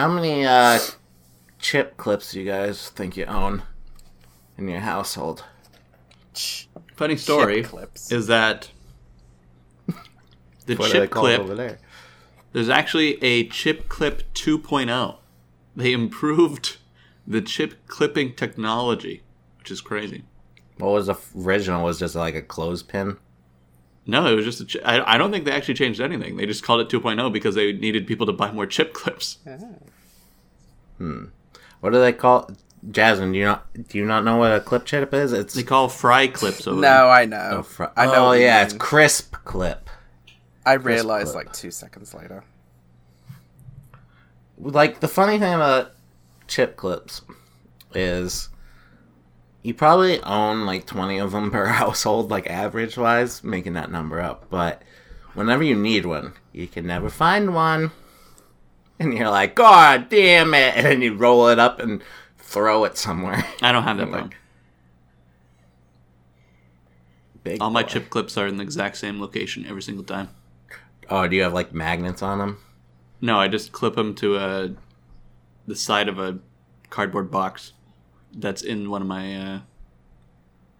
How many uh, chip clips do you guys think you own in your household? Funny story Chip clips. is that the What are they chip called clip over there? There's actually a chip clip 2.0. They improved the chip clipping technology, which is crazy. What was the f- original? Was just like a clothespin? No, it was just a chi- I, I don't think they actually changed anything. They just called it 2.0 because they needed people to buy more chip clips. Hmm. What do they call? Jasmine, do you not do you not know what a clip chip is? It's They call fry clips over No, I know. oh, fr- I know. oh what you yeah, it's crisp clip. I realized clip. like two seconds later. like the funny thing about chip clips is you probably own like 20 of them per household like average wise making that number up but whenever you need one you can never find one and you're like god damn it and then you roll it up and throw it somewhere I don't have that Like. Big All my chip clips are in the exact same location every single time. oh do you have like magnets on them No, I just clip them to a the side of a cardboard box that's in one of my uh,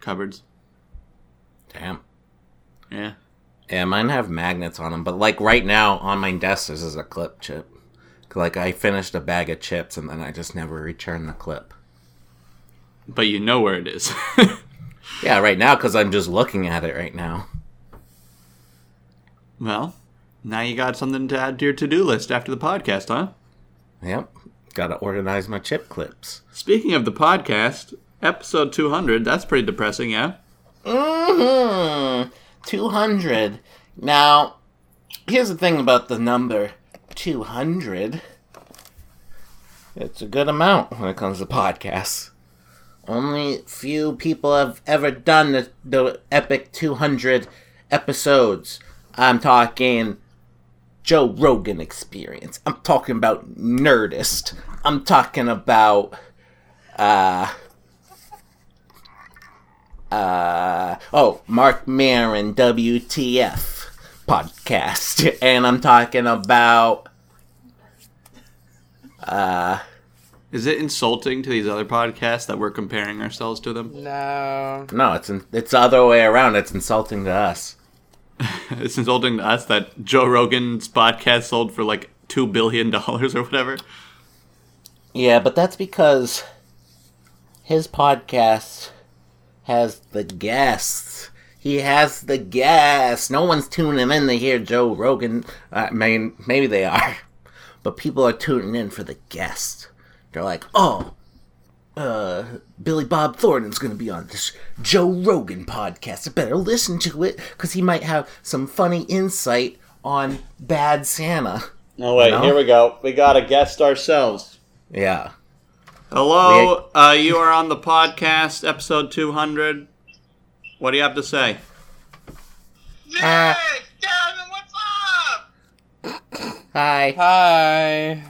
cupboards. damn Yeah. Yeah, mine have magnets on them, but like right now on my desk, this is a clip chip. Like I finished a bag of chips and then I just never returned the clip. But you know where it is. Yeah, right now because I'm just looking at it right now. well, now you got something to add to your to-do list after the podcast, huh? Yep, gotta organize my chip clips. Speaking of the podcast, episode 200, that's pretty depressing, yeah? Mm-hmm. Two hundred. Now, here's the thing about the number two hundred. It's a good amount when it comes to podcasts. Only few people have ever done the, the epic 200 episodes. I'm talking Joe Rogan experience. I'm talking about Nerdist. I'm talking about uh uh oh Marc Maron WTF podcast, and I'm talking about Uh, is it insulting to these other podcasts that we're comparing ourselves to them? No. no, it's in, it's the other way around. It's insulting to us. It's insulting to us that Joe Rogan's podcast sold for like $2 billion or whatever. Yeah, but that's because his podcast has the guests. He has the guests. No one's tuning in to hear Joe Rogan. Uh, I mean, maybe they are, but people are tuning in for the guest. They're like, oh, uh, Billy Bob Thornton's gonna be on this Joe Rogan podcast. I better listen to it because he might have some funny insight on Bad Santa. Oh, wait, No? here we go. We got a guest ourselves. Yeah. Hello, uh, you are on the podcast, episode 200. What do you have to say? Nick, Uh, Gavin, what's up? Hi. Hi.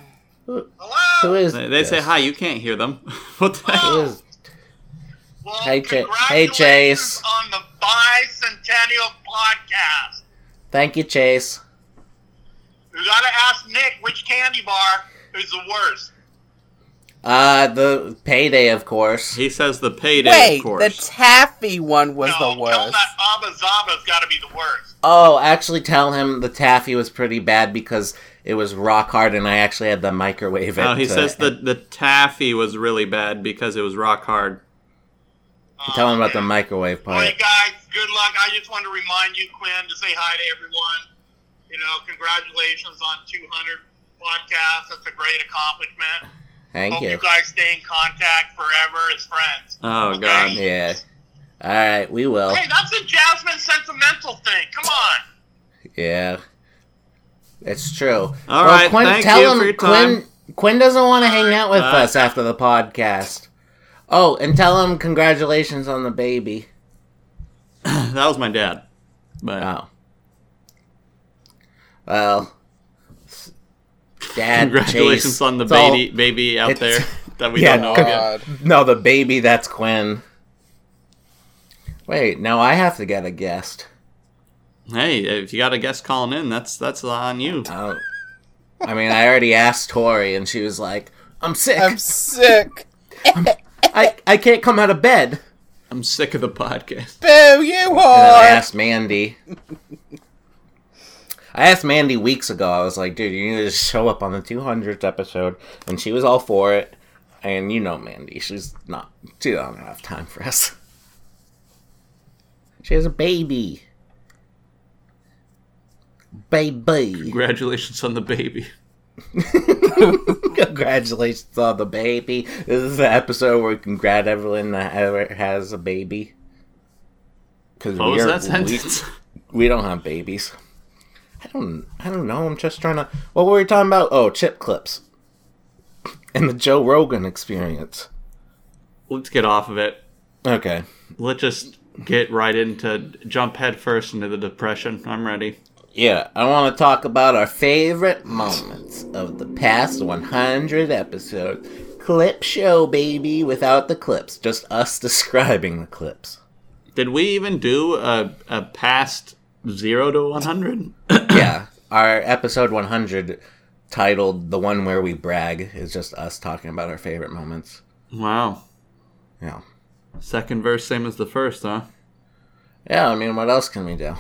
Hello. Who is They, they say this? hi, you can't hear them. what the heck? Who is Well, Hey, Cha- hey, congratulations Chase. On the bicentennial podcast. Thank you, Chase. You gotta ask Nick which candy bar is the worst. Uh, the payday, of course. He says the payday, Wait, of the course. taffy one was no, the tell worst. that Abba Zaba's gotta be the worst. Oh, actually, tell him the taffy was pretty bad because it was rock hard, and I actually had the microwave oh, it. Oh, he to- says the, the taffy was really bad because it was rock hard. Tell him about the microwave Well, part. you guys, good luck. I just wanted to remind you, Quinn, to say hi to everyone. You know, congratulations on 200 podcasts. That's a great accomplishment. Thank Hope you. you guys stay in contact forever as friends. Oh, Okay? God. Yeah. All right, we will. Hey, that's a Jasmine sentimental thing. Come on. Yeah. It's true. All right, thank tell you him for your Quinn. Quinn doesn't want to hang out with Bye. us after the podcast. Oh, and tell him congratulations on the baby. That was my dad. But Oh. Well, Dad. congratulations on the it's all- baby baby out there that we Yeah, don't know. God. No, the baby. That's Quinn. Wait, now I have to get a guest. Hey, if you got a guest calling in, that's that's on you. Oh. I mean, I already asked Tori, and she was like, "I'm sick. I'm sick. I I can't come out of bed." I'm sick of the podcast. Boo, you And then I asked Mandy. I asked Mandy weeks ago. I was like, "Dude, you need to show up on the 200th episode," and she was all for it. And you know, Mandy, she's not. She don't have time for us. She has a baby. Baby. Congratulations on the baby. Congratulations on the baby. This is the episode where we congrat everyone that ever has a baby. Because What was that sentence? We, we don't have babies. I don't. I don't know. I'm just trying to. What were we talking about? Oh, chip clips. And the Joe Rogan experience. Let's get off of it. Okay. Let's just get right into jump head first into the depression. I'm ready. Yeah, I want to talk about our favorite moments of the past 100 episodes. Clip show, baby, without the clips. Just us describing the clips. Did we even do a, a past zero to 100? yeah, our episode 100, titled "The One Where We Brag," is just us talking about our favorite moments. wow. Yeah, Second verse, same as the first, huh? yeah. I mean, what else can we do?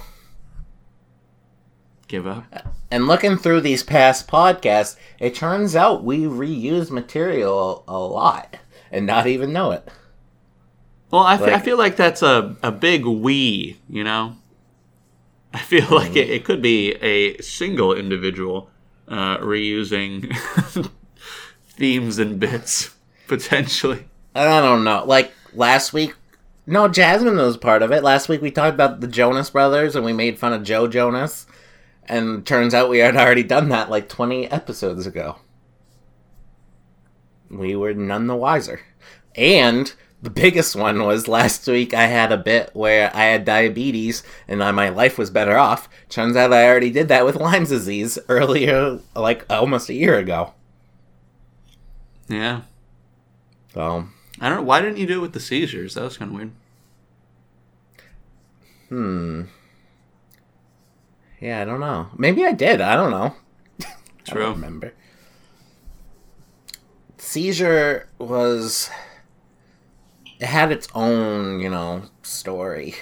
Give up. And looking through these past podcasts, it turns out we reuse material a lot and not even know it. Well, I, I feel like that's a, a big we, you know? I feel like it, it could be a single individual uh, reusing themes and bits, potentially. I don't know. Like last week, no, Jasmine was part of it. Last week we talked about the Jonas Brothers and we made fun of Joe Jonas. And turns out we had already done that like 20 episodes ago. We were none the wiser. And the biggest one was last week I had a bit where I had diabetes and I- my life was better off. Turns out I already did that with Lyme disease earlier, like almost a year ago. Yeah. So, I don't know. Why didn't you do it with the seizures? That was kind of weird. Hmm. Yeah, I don't know. Maybe I did. I don't know. I True. don't remember. Seizure was. It had its own, you know, story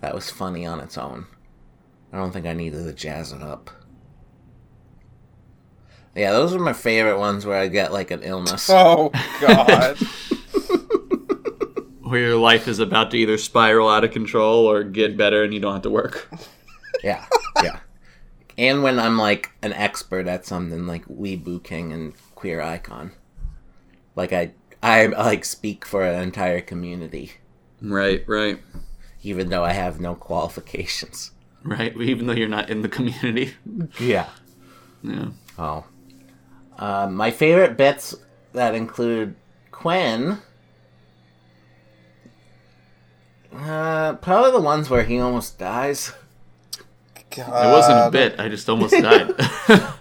that was funny on its own. I don't think I needed to jazz it up. Yeah, those are my favorite ones where I get like an illness. Oh, God. Where your life is about to either spiral out of control or get better and you don't have to work. Yeah, yeah. And when I'm like an expert at something like Weeboo King and Queer Icon, like I, I like speak for an entire community, Right, right, even though I have no qualifications. right. Even though you're not in the community. Yeah. Yeah. Oh. Uh, my favorite bits that include Quinn. Uh, probably the ones where he almost dies. God. It wasn't a bit. I just almost died.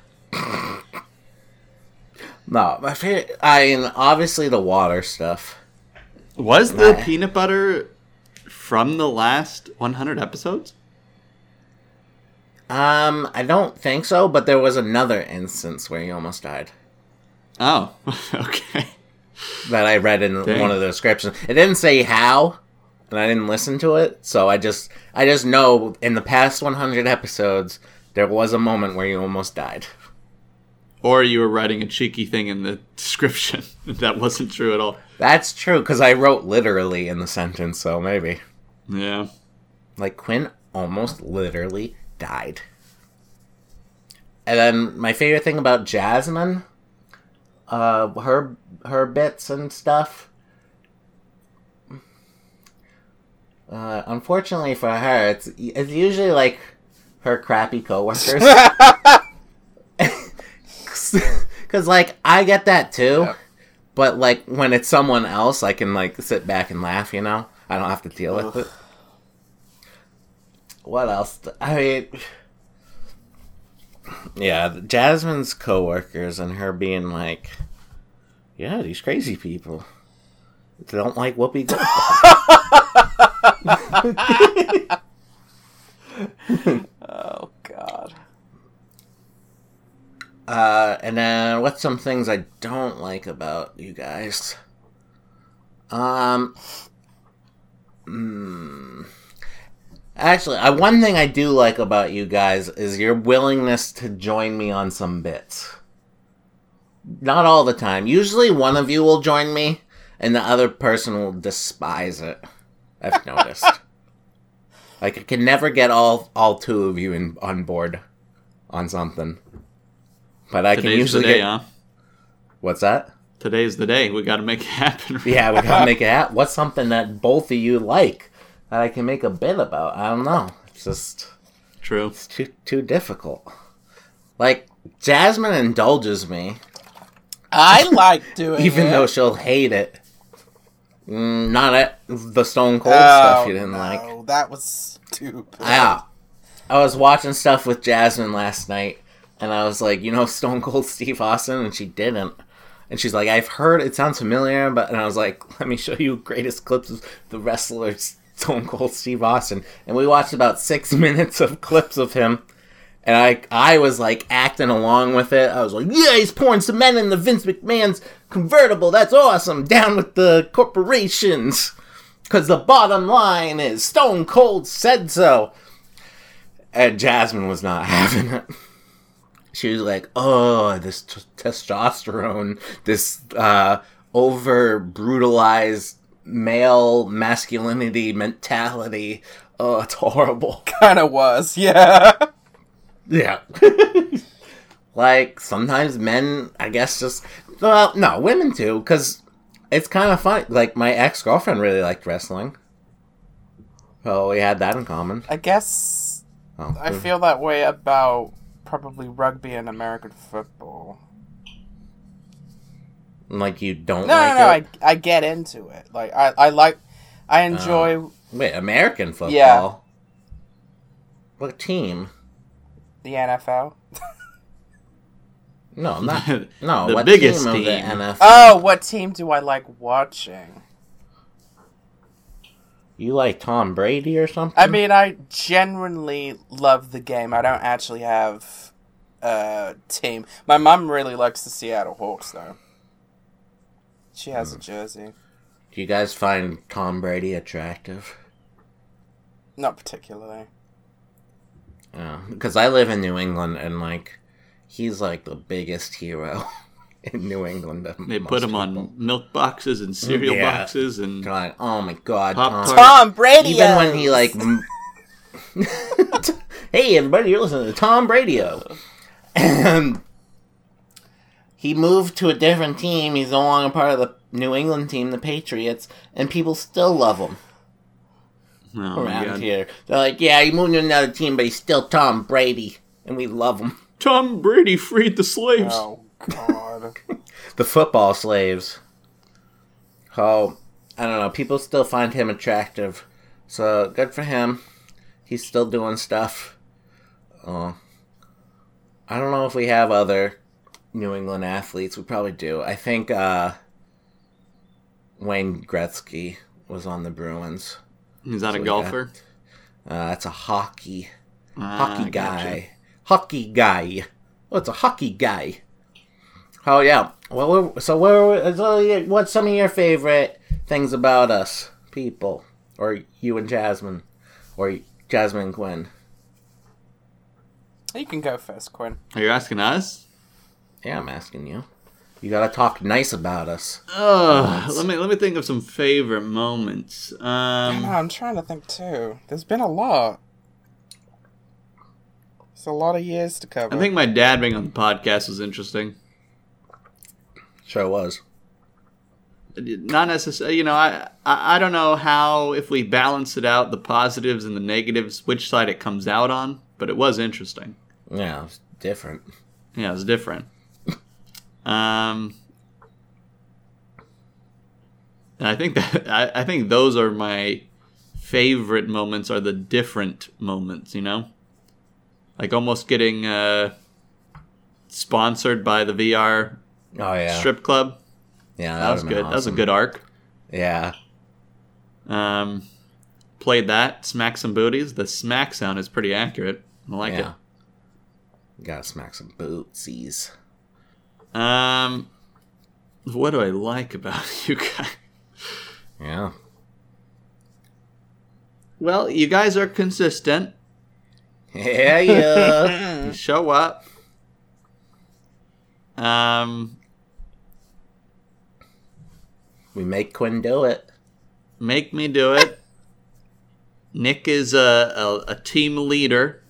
No, my favorite. I mean, obviously the water stuff. Was the Nah. peanut butter from the last 100 episodes? Um, I don't think so, but there was another instance where he almost died Oh, okay. that I read in Dang. one of the descriptions. It didn't say how, and I didn't listen to it, so I just I just know in the past 100 episodes there was a moment where you almost died. Or you were writing a cheeky thing in the description that wasn't true at all. That's true because I wrote literally in the sentence, so maybe Yeah. like Quinn almost literally died. And then my favorite thing about Jasmine, uh, her her bits and stuff. Uh, unfortunately for her, it's it's usually like her crappy coworkers. Cause like I get that too, Yep. but like when it's someone else, I can like sit back and laugh. You know, I don't have to deal with it. What else? I mean, yeah, Jasmine's coworkers and her being like, "Yeah, these crazy people they don't like Whoopi Goldberg." Oh, God. Uh, and then what's some things I don't like about you guys? Um, hmm. Actually, I, one thing I do like about you guys is your willingness to join me on some bits. Not all the time. Usually one of you will join me, and the other person will despise it. I've noticed. like, I can never get all all two of you in, on board on something. But I can Today's usually the day, get. huh? What's that? Today's the day. We got to make it happen. Yeah, we gotta make it happen. What's something that both of you like that I can make a bit about? I don't know. It's just True. it's too too difficult. Like Jasmine indulges me, I like doing it. even it. though she'll hate it. Mm, not at the Stone Cold Oh, stuff you didn't no, like. That was stupid. Yeah, I was watching stuff with Jasmine last night, and I was like, you know, Stone Cold Steve Austin, and she didn't. And she's like, I've heard it sounds familiar, but and I was like, let me show you greatest clips of the wrestler Stone Cold Steve Austin. And we watched about six minutes of clips of him. And I I was like acting along with it. I was like, yeah, he's pouring cement in the Vince McMahon's convertible. That's awesome. Down with the corporations. Because the bottom line is Stone Cold said so. And Jasmine was not having it. She was like, "Oh, this t- testosterone, this uh, over brutalized male masculinity mentality. Oh, it's horrible." kind of was. Yeah. Yeah. like sometimes men, I guess, just well, no, women too, because it's kind of funny. Like my ex girlfriend really liked wrestling. Well, we had that in common. I guess Oh, I feel that way about probably rugby and American football. like you don't No, like no, no. it. I, I get into it. Like I, I like, I oh. enjoy Wait, American football. Yeah. What team? The NFL. No, not no. The what biggest team, of the. NFL? Oh, what team do I like watching? You like Tom Brady or something? I mean, I genuinely love the game. I don't actually have a team. My mom really likes the Seattle Hawks, though. She has a hmm. jersey. do you guys find Tom Brady attractive? Not particularly. Because I live in New England and like he's like the biggest hero in New England. of They put him people. on milk boxes and cereal Yeah. boxes and They're like, oh my god, Pop-Tart. Tom. Tom Brady. Even when he like, hey everybody, you're listening to Tom Brady. And he moved to a different team. He's no longer part of the New England team, the Patriots, and people still love him oh around God. here. They're like, yeah, he moved to another team, but he's still Tom Brady, and we love him. Tom Brady freed the slaves. Oh God. The football slaves. Oh, I don't know. People still find him attractive, so good for him. He's still doing stuff. Oh, I don't know if we have other New England athletes. We probably do. I think uh, Wayne Gretzky was on the Bruins. He's not So a we golfer. Uh, that's a hockey Ah, hockey I gotcha. guy. Hockey guy. Oh, it's a hockey guy. Oh yeah. Well, so where? So what's some of your favorite things about us, people, or you and Jasmine, or Jasmine and Gwen? you can go first, Quinn. Are you asking us? Yeah, I'm asking you. You gotta talk nice about us. Uh, let me let me think of some favorite moments. I don't know, Um, I'm trying to think too. There's been a lot. It's a lot of years to cover. I think my dad being on the podcast was interesting. Sure was. Not necessarily, you know. I, I I don't know how if we balance it out, the positives and the negatives, which side it comes out on. But it was interesting. Yeah, it was different. Yeah, it was different. Um, and I think that I, I think those are my favorite moments. Are the different moments, you know, like almost getting uh, sponsored by the VR Oh yeah. strip club. Yeah, That was good. been That was a good arc. Yeah. Um, played that, smack some booties. The smack sound is pretty accurate. I like yeah. it. Gotta smack some bootsies. Um, what do I like about you guys? Yeah. Well, you guys are consistent. Yeah, yeah. You show up. Um, we make Quinn do it. make me do it. Nick is a, a, a team leader,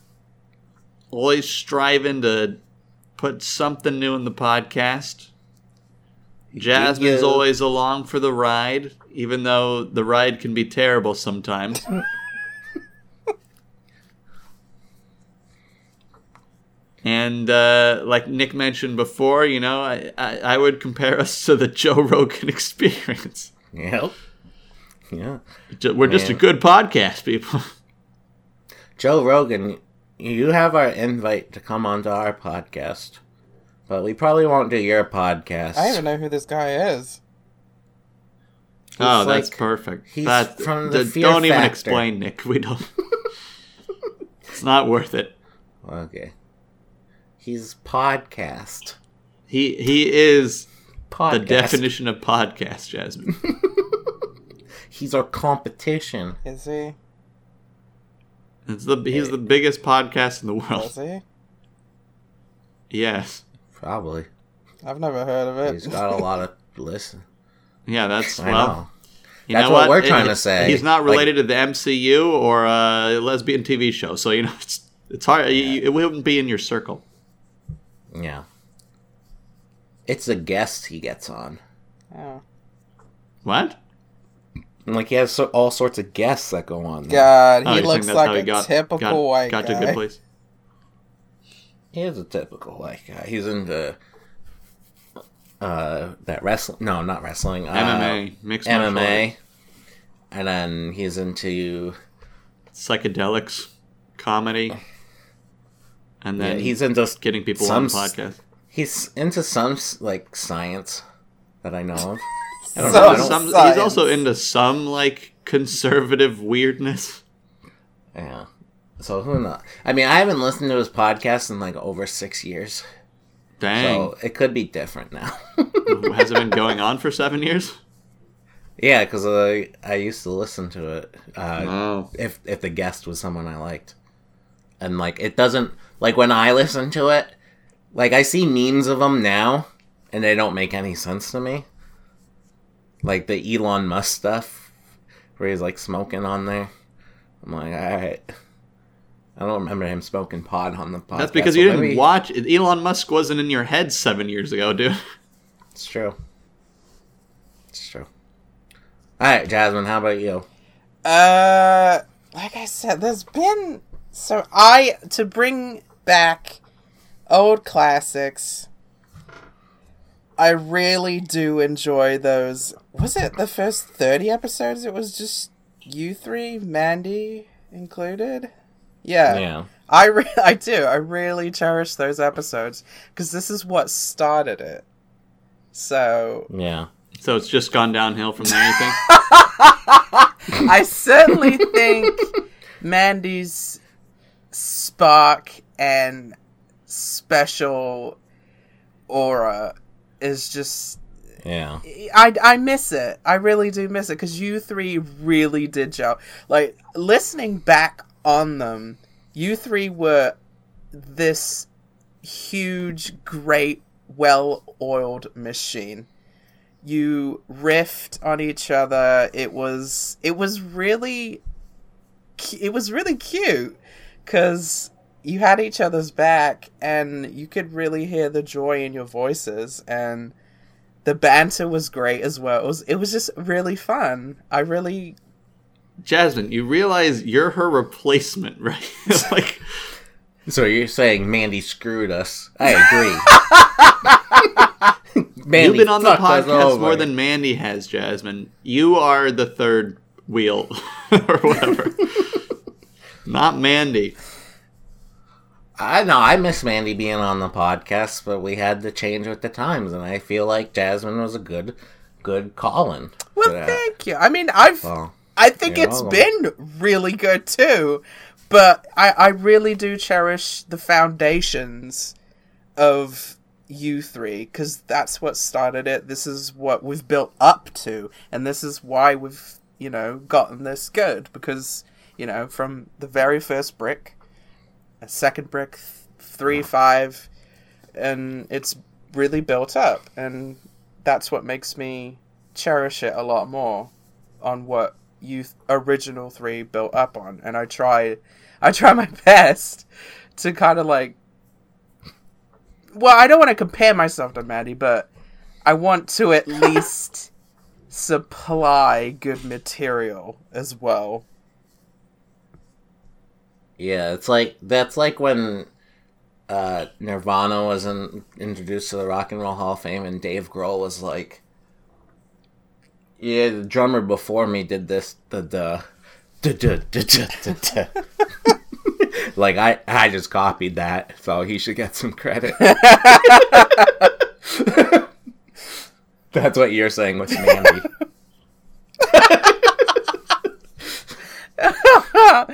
always striving to put something new in the podcast. Jasmine's Yeah. always along for the ride, even though the ride can be terrible sometimes. and uh, like Nick mentioned before, you know, I, I, I would compare us to the Joe Rogan experience. Yep. Yeah. We're just a good podcast, people. Joe Rogan, you have our invite to come onto our podcast, but we probably won't do your podcast. I don't even know who this guy is. oh, that's like- perfect. he's That- from the d- Fear don't even explain, Nick. We don't. it's not worth it. Okay. He's podcast. He he is Podcast. the definition of podcast, Jasmine. He's our competition. Is he? It's the he's the biggest podcast in the Was world. he? Yes. Probably. I've never heard of it. He's got a lot of listen. Yeah, that's I well. know. You That's know what what, we're trying to say. He's not Like- related to the MCU or a lesbian TV show, so you know it's it's hard. you- you- it wouldn't be in your circle. Yeah. It's a guest he gets on. Oh. What? And, like he has so, all sorts of guests that go on. There. God, Oh, he you think looks like how a got typical got, white got guy. to a good place? He is a typical white guy. He's into uh that wrestling. No, not wrestling. Uh, MMA, mixed MMA. arts, And then he's into psychedelics, comedy, and yeah, then he's into getting people some on the podcast. He's into some like science that I know of. I don't know. I Some, he's also into some like conservative weirdness. yeah. So who knows? I mean, I haven't listened to his podcast in like over six years, Dang, so it could be different now. has it been going on for seven years? yeah, because uh, I used to listen to it. Uh, Oh, if if the guest was someone I liked. And like it doesn't like when I listen to it, like I see memes of them now and they don't make any sense to me. Like the Elon Musk stuff where he's like smoking on there. I'm like, all right. I don't remember him smoking pot on the podcast. that's because so you didn't maybe- watch. Elon Musk wasn't in your head seven years ago, dude. It's true. It's true. All right, Jasmine, how about you? Uh, like I said, there's been so I to bring back old classics. I really do enjoy those. Was it the first thirty episodes? It was just you three, Mandy included. Yeah, Yeah. I re- I do. I really cherish those episodes because this is what started it. So Yeah. So it's just gone downhill from there. You think? I certainly think Mandy's spark and special aura is just Yeah. I, I miss it. I really do miss it because you three really did gel. Like listening back on them, you three were this huge, great, well-oiled machine. You riffed on each other. It was it was really it was really cute because you had each other's back and you could really hear the joy in your voices and the banter was great as well. It was it was just really fun. I really Jasmine, you realize you're her replacement, right? like, So you're saying Mandy screwed us? I agree. Mandy you've been on the podcast more than Mandy has, Jasmine. You are the third wheel, or whatever. Not Mandy. I know. I miss Mandy being on the podcast, but we had to change with the times, and I feel like Jasmine was a good, good call-in. well, thank you. I mean, I've Well, I think it's welcome. been really good too, but I, I really do cherish the foundations of you three because that's what started it. This is what we've built up to, and this is why we've you know gotten this good because you know from the very first brick, a second brick, th- three, five, and it's really built up, and that's what makes me cherish it a lot more on what you th- original three built up on, and I try, I try my best to kind of like. Well, I don't want to compare myself to Mandy, but I want to at least supply good material as well. Yeah, it's like that's like when uh, Nirvana was in, introduced to the Rock and Roll Hall of Fame, and Dave Grohl was like, "Yeah, the drummer before me did this, the the." duh, duh, duh, duh, duh, duh." like I, I just copied that, so he should get some credit. That's what you're saying with Mandy.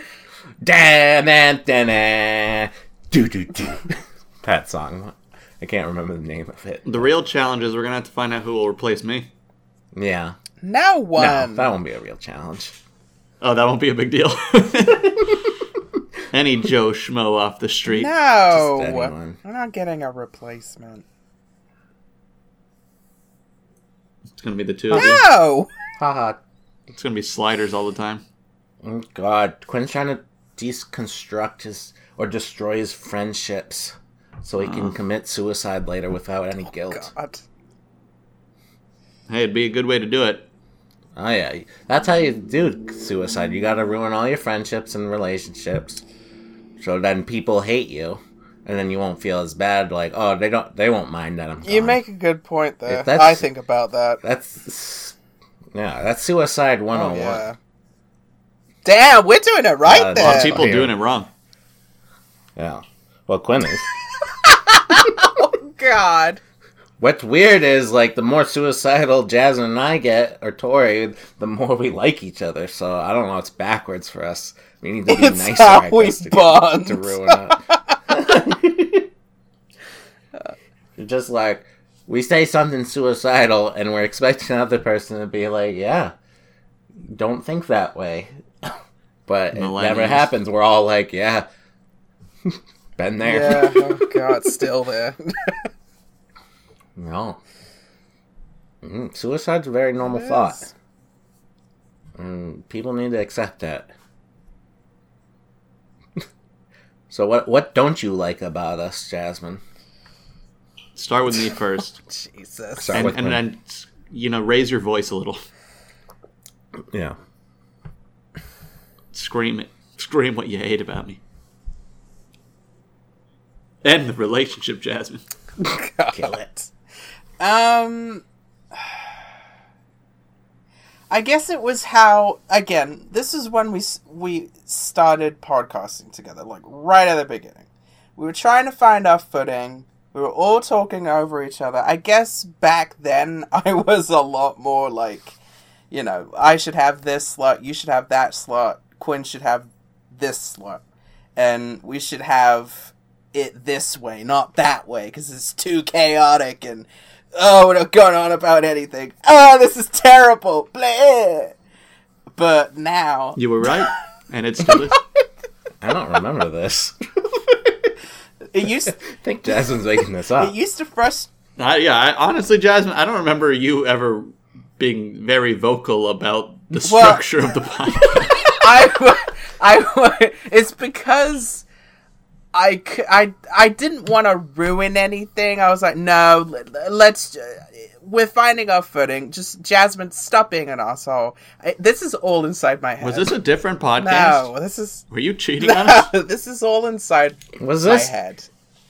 Dan dan dan do do do. That song. I can't remember the name of it. The real challenge is we're gonna have to find out who will replace me. Yeah. Now No, one. that won't be a real challenge. Oh, that won't be a big deal. Any Joe Schmo off the street. no, Just anyone. I'm not getting a replacement. It's gonna be the two of you. No. Haha. It's gonna be sliders all the time. Oh God, Quinn's trying to deconstruct his or destroy his friendships so he can commit suicide later without any oh, guilt. God. Hey, it'd be a good way to do it. Oh yeah, that's how you do suicide. You gotta ruin all your friendships and relationships, so then people hate you, and then you won't feel as bad. Like, oh, they don't, they won't mind that I'm. You make a good point there. That's- I think about that. that's yeah, that's suicide oh, one Oh on yeah. One. Damn, we're doing it right Uh, there. Well, people here. doing it wrong. Yeah. Well, Quinn is. Oh, God. What's weird is like the more suicidal Jasmine and I get, or Tori, the more we like each other. So I don't know. It's backwards for us. We need to be It's nicer. how I we guess, to, bond. to ruin it. You're just like we say something suicidal, and we're expecting another person to be like, "Yeah, don't think that way," but it never happens. We're all like, "Yeah, been there." Yeah. Oh God, still there. No. Mm, suicide's a very normal It thought. is. And people need to accept that. so what what don't you like about us, Jasmine? Start with me first, Jesus. Sorry. and, with and me. then you know raise your voice a little. Yeah. Scream it. Scream what you hate about me. End the relationship, Jasmine. Kill it. Um, I guess it was how. Again, this is when we we started podcasting together, like right at the beginning. We were trying to find our footing. We were all talking over each other. I guess back then I was a lot more like, you know, I should have this slot, you should have that slot, Quinn should have this slot, and we should have it this way, not that way, because it's too chaotic and oh, we're not going on about anything. Oh, this is terrible. Blah. But now, You were right, and it's still is. I don't remember this. it used I think Jasmine's making this up. it used to frustrate. Uh, yeah, I, honestly, Jasmine, I don't remember you ever being very vocal about the Well- structure of the podcast. I, I, it's because I, I, I didn't want to ruin anything. I was like, no, let- let's. We're finding our footing. Just Jasmine, stop being an asshole. I, this is all inside my head. Was this a different podcast? No, this is. Were you cheating on us? this is all inside Was my this head.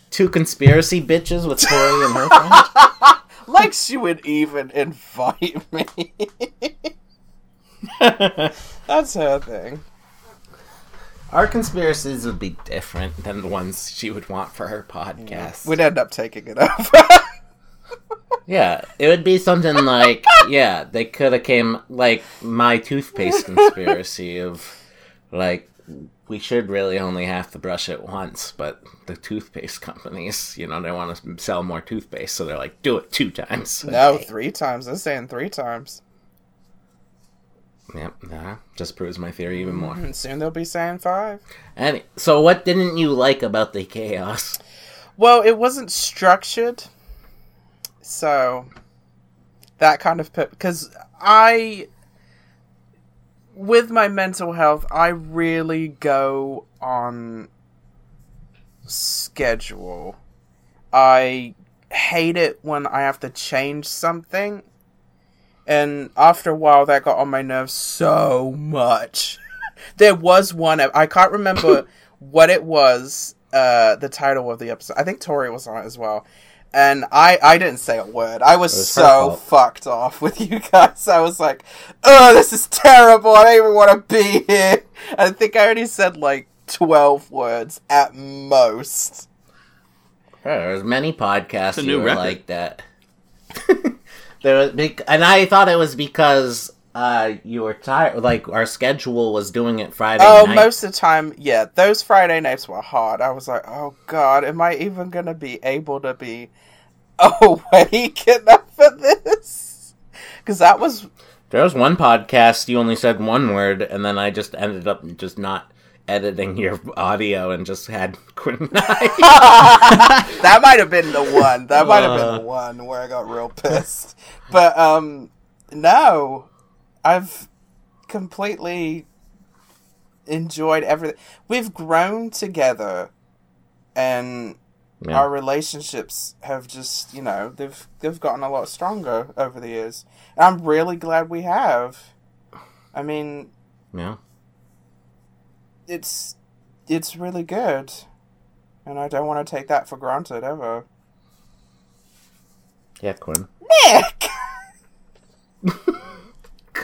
two conspiracy bitches with Tori and her friend? Like she would even invite me. That's her thing. Our conspiracies would be different than the ones she would want for her podcast. We'd end up taking it over. Yeah, it would be something like, yeah, they could have came like my toothpaste conspiracy of like we should really only have to brush it once, but the toothpaste companies, you know, they want to sell more toothpaste, so they're like, do it two times. No, day. three times. I'm saying three times. Yep, nah, just proves my theory even more. And soon they'll be saying five. And so what didn't you like about the chaos? Well, it wasn't structured. So that kind of put because I with my mental health, I really go on schedule. I hate it when I have to change something. And after a while that got on my nerves so much. there was one i can't remember what it was uh the title of the episode. I think Tori was on it as well. And I, I didn't say a word. I was, was so fucked off with you guys. I was like, oh, this is terrible. I don't even want to be here. I think I already said like 12 words at most. There's many podcasts It's a new record. like that. there and I thought it was because uh, you were tired. Like our schedule was doing it Friday Oh, night. most of the time, yeah. Those Friday nights were hard. I was like, oh god, am I even gonna be able to be awake enough for this? Because that was There was one podcast you only said one word, and then I just ended up just not editing your audio and just had Quinn and I. that might have been the one. That might have been Uh. the one where I got real pissed. But um, no, I've completely enjoyed everything. We've grown together, and Yeah. our relationships have just you know they've they've gotten a lot stronger over the years and i'm really glad we have i mean yeah. It's it's really good and i don't want to take that for granted ever Yeah, Quinn. nick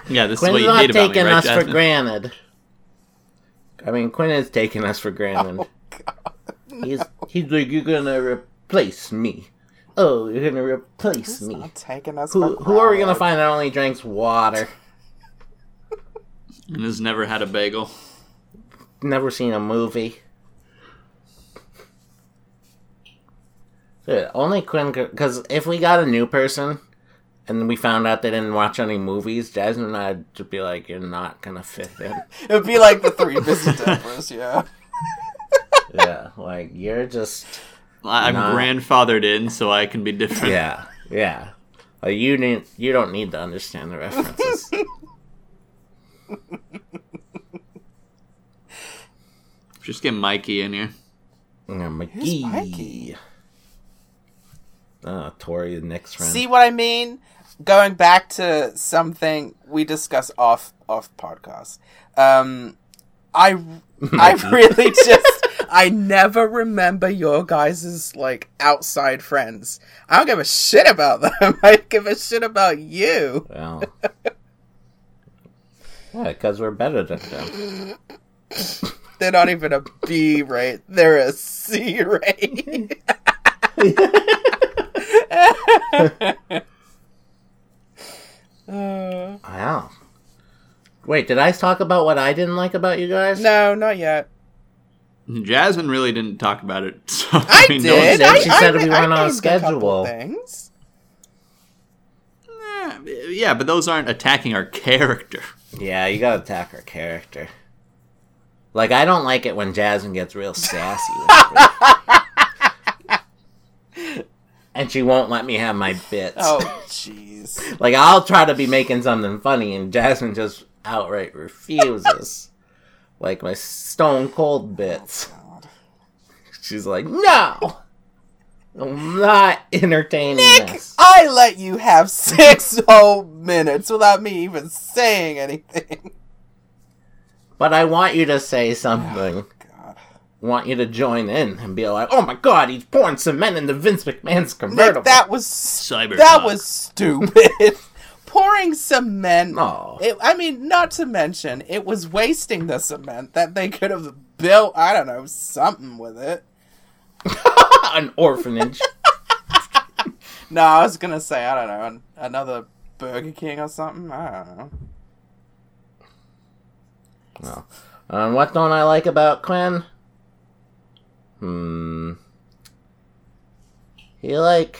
Yeah, this is what you not hate about me, taking right, us for granted. I mean, Quinn is taking us for granted. oh god He's he's like, you're gonna replace me. Oh, you're gonna replace He's me. not taking us Who for who are we gonna find that only drinks water? And has never had a bagel. Never seen a movie. Yeah, only Quinn, because if we got a new person and we found out they didn't watch any movies, Jasmine and I'd just be like, "You're not gonna fit in." it would be like the three busy Debras, yeah yeah, like you're just I- I'm Nah. grandfathered in, so I can be different. yeah, yeah. Like you need, you don't need to understand the references. Just get Mikey in here. Yeah, Who's McGee. Mikey? Oh, Tori, and Nick's friend. see what i mean going back to something we discussed off off podcast um i I really just I never remember your guys' like outside friends. I don't give a shit about them. I give a shit about you. Well, yeah, because we're better than them. They're not even a B rate. They're a C rate. Uh, Wow. Wait, did I talk about what I didn't like about you guys? no, not yet. Jasmine really didn't talk about it. So, I, mean, did. no one- did. I, She I, said we weren't on a couple schedule. Things. Eh, yeah, but those aren't attacking our character. Yeah, you gotta attack our character. Like, I don't like it when Jasmine gets real sassy and she won't let me have my bits. Oh, jeez. Like, I'll try to be making something funny, and Jasmine just outright refuses. like my stone cold oh, bits. God. She's like, no! I'm not entertaining Nick, this. I let you have six whole minutes without me even saying anything. But I want you to say oh, something. God. want you to join in and be like, "Oh my God, he's pouring cement into Vince McMahon's convertible." Nick, that was Cyberpunk. that was stupid. Pouring cement. oh, It, I mean, not to mention, it was wasting the cement that they could have built. I don't know something with it. an orphanage. No, I was gonna say I don't know an, another Burger King or something. I don't know. No. Um, what don't I like about Quinn? Hmm. He like.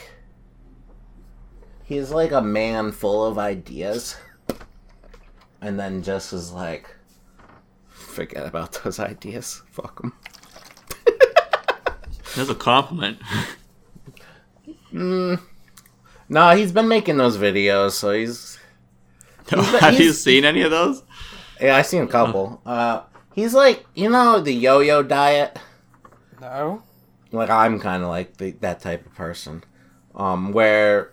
He's like a man full of ideas. And then just is like. Forget about those ideas. Fuck them. That's a compliment. No, he's been making those videos, so he's. Have you seen any of those? Yeah, I've seen a couple. Uh, he's like, you know, the yo yo diet? No. like I'm kind of like the, that type of person, um, where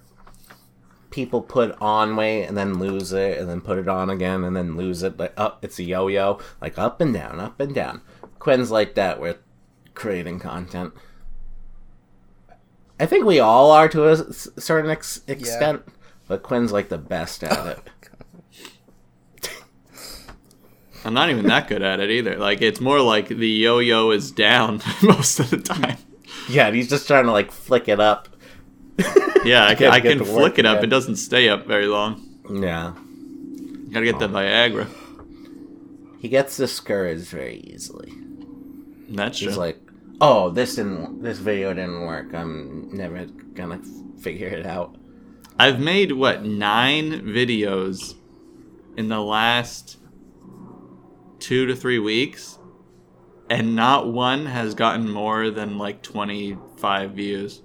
people put on weight and then lose it and then put it on again and then lose it. Like up, it's a yo-yo, like up and down, up and down. Quinn's like that with creating content. I think we all are to a s- certain ex- extent, but Quinn's like the best at it. I'm not even that good at it either. Like it's more like the yo-yo is down most of the time. yeah, and he's just trying to like flick it up. Yeah, I can, I can flick it up. It doesn't stay up very long. Yeah, Gotta get the Viagra. he gets discouraged very easily. That's true. He's like, "Oh, this didn't. This video didn't work. I'm never gonna figure it out." I've made what nine videos in the last two to three weeks, and not one has gotten more than like 25 views.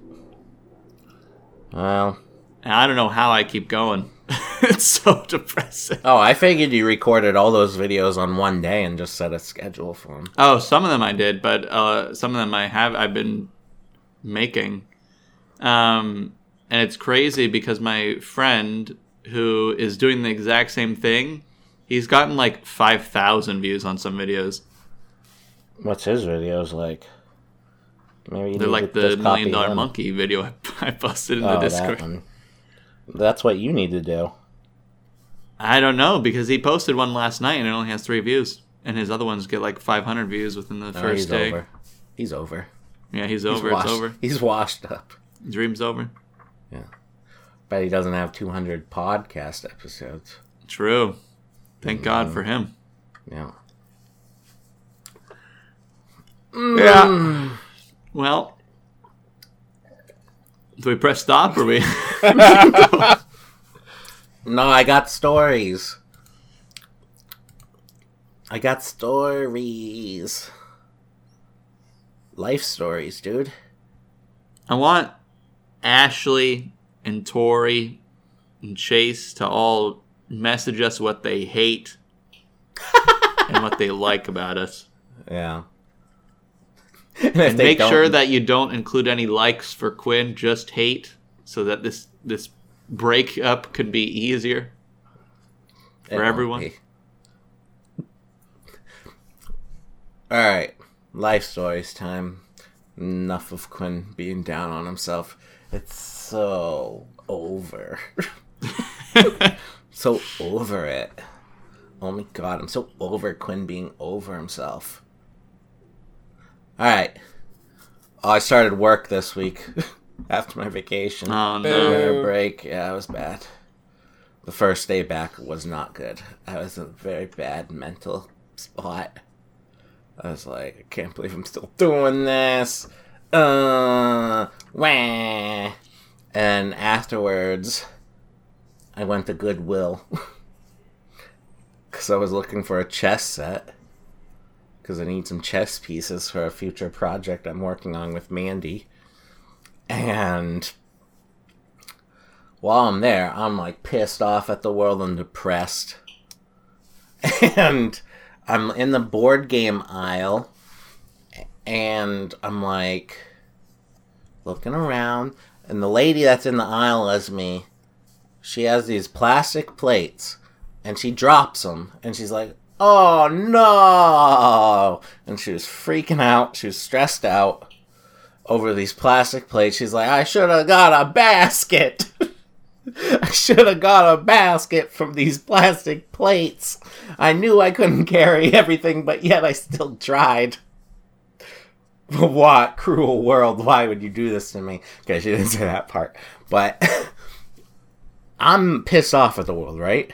Well, And I don't know how I keep going. it's so depressing. oh, I figured you recorded all those videos on one day and just set a schedule for them. Oh, some of them I did, but uh, some of them I have I've been making. Um, and it's crazy because my friend who is doing the exact same thing, he's gotten like five thousand views on some videos. What's his videos like? Maybe They're like the million dollar him. monkey video I, posted in Oh, the that Discord. one. That's what you need to do. I don't know because he posted one last night and it only has three views, and his other ones get like five hundred views within the Oh, first he's day. over. He's over. Yeah, he's He's over. washed, It's over. He's washed up. Dream's over. Yeah. Bet he doesn't have 200 podcast episodes. True. Thank. God uh, for him. Yeah. Yeah. Well, do we press stop or we? No, I got stories. I got stories. Life stories, dude. I want Ashley and Tori and Chase to all message us what they hate and what they like about us. Yeah. And, And make don't- sure that you don't include any likes for Quinn, just hate, so that this this breakup could be easier. For won't everyone. be. All right, life stories time. Enough of Quinn being down on himself. It's so over. so over it. Oh my god, I'm so over Quinn being over himself. Alright. Oh, I started work this week after my vacation. Oh no. Winter break, yeah, it was bad. The first day back was not good. I was in a very bad mental spot. I was like, I can't believe I'm still doing this. Uh, wah. And afterwards, I went to Goodwill. Because I was looking for a chess set. Because I need some chess pieces for a future project I'm working on with Mandy. And while I'm there, I'm like pissed off at the world and depressed. And I'm in the board game aisle and I'm like looking around and the lady that's in the aisle as me, she has these plastic plates and she drops them and she's like, "Oh no!" And she was freaking out. She was stressed out over these plastic plates. She's like, "I should have got a basket." I should have got a basket from these plastic plates. I knew I couldn't carry everything, but yet I still tried. what cruel world? Why would you do this to me? Okay, she didn't say that part. But I'm pissed off at the world, right?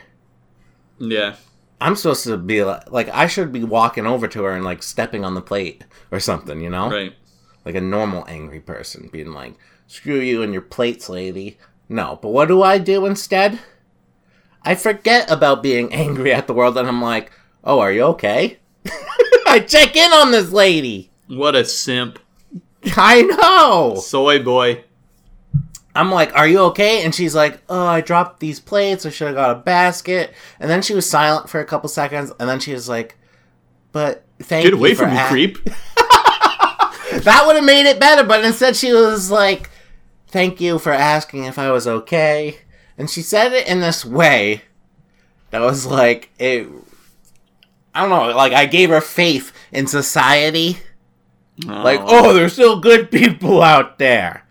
Yeah. I'm supposed to be like, like I should be walking over to her and like stepping on the plate or something, you know? Right. Like a normal angry person being like, "Screw you and your plates, lady." No, but what do I do instead? I forget about being angry at the world and I'm like, "Oh, are you okay?" I check in on this lady. What a simp. I know. Soy boy. I'm like, "Are you okay?" And she's like, "Oh, I dropped these plates. I should have got a basket." And then she was silent for a couple seconds, and then she was like, "But thank Get you away for from me, creep. That would have made it better, but instead she was like, "Thank you for asking if I was okay." And she said it in this way that was like it. I don't know. Like I gave her faith in society. Like, oh, there's still good people out there.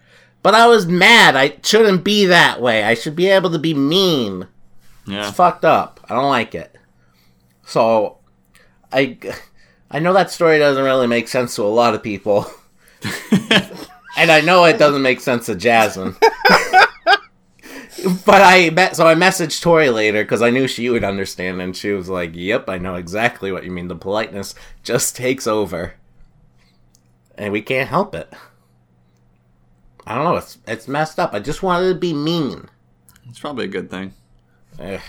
But I was mad. I shouldn't be that way. I should be able to be mean. yeah. It's fucked up. I don't like it. So, I, I know that story doesn't really make sense to a lot of people, and I know it doesn't make sense to Jasmine. but I met, so I messaged Tori later because I knew she would understand, and she was like, "Yep, I know exactly what you mean. The politeness just takes over, and we can't help it." I don't know. It's it's messed up. I just wanted to be mean. It's probably a good thing. Ugh.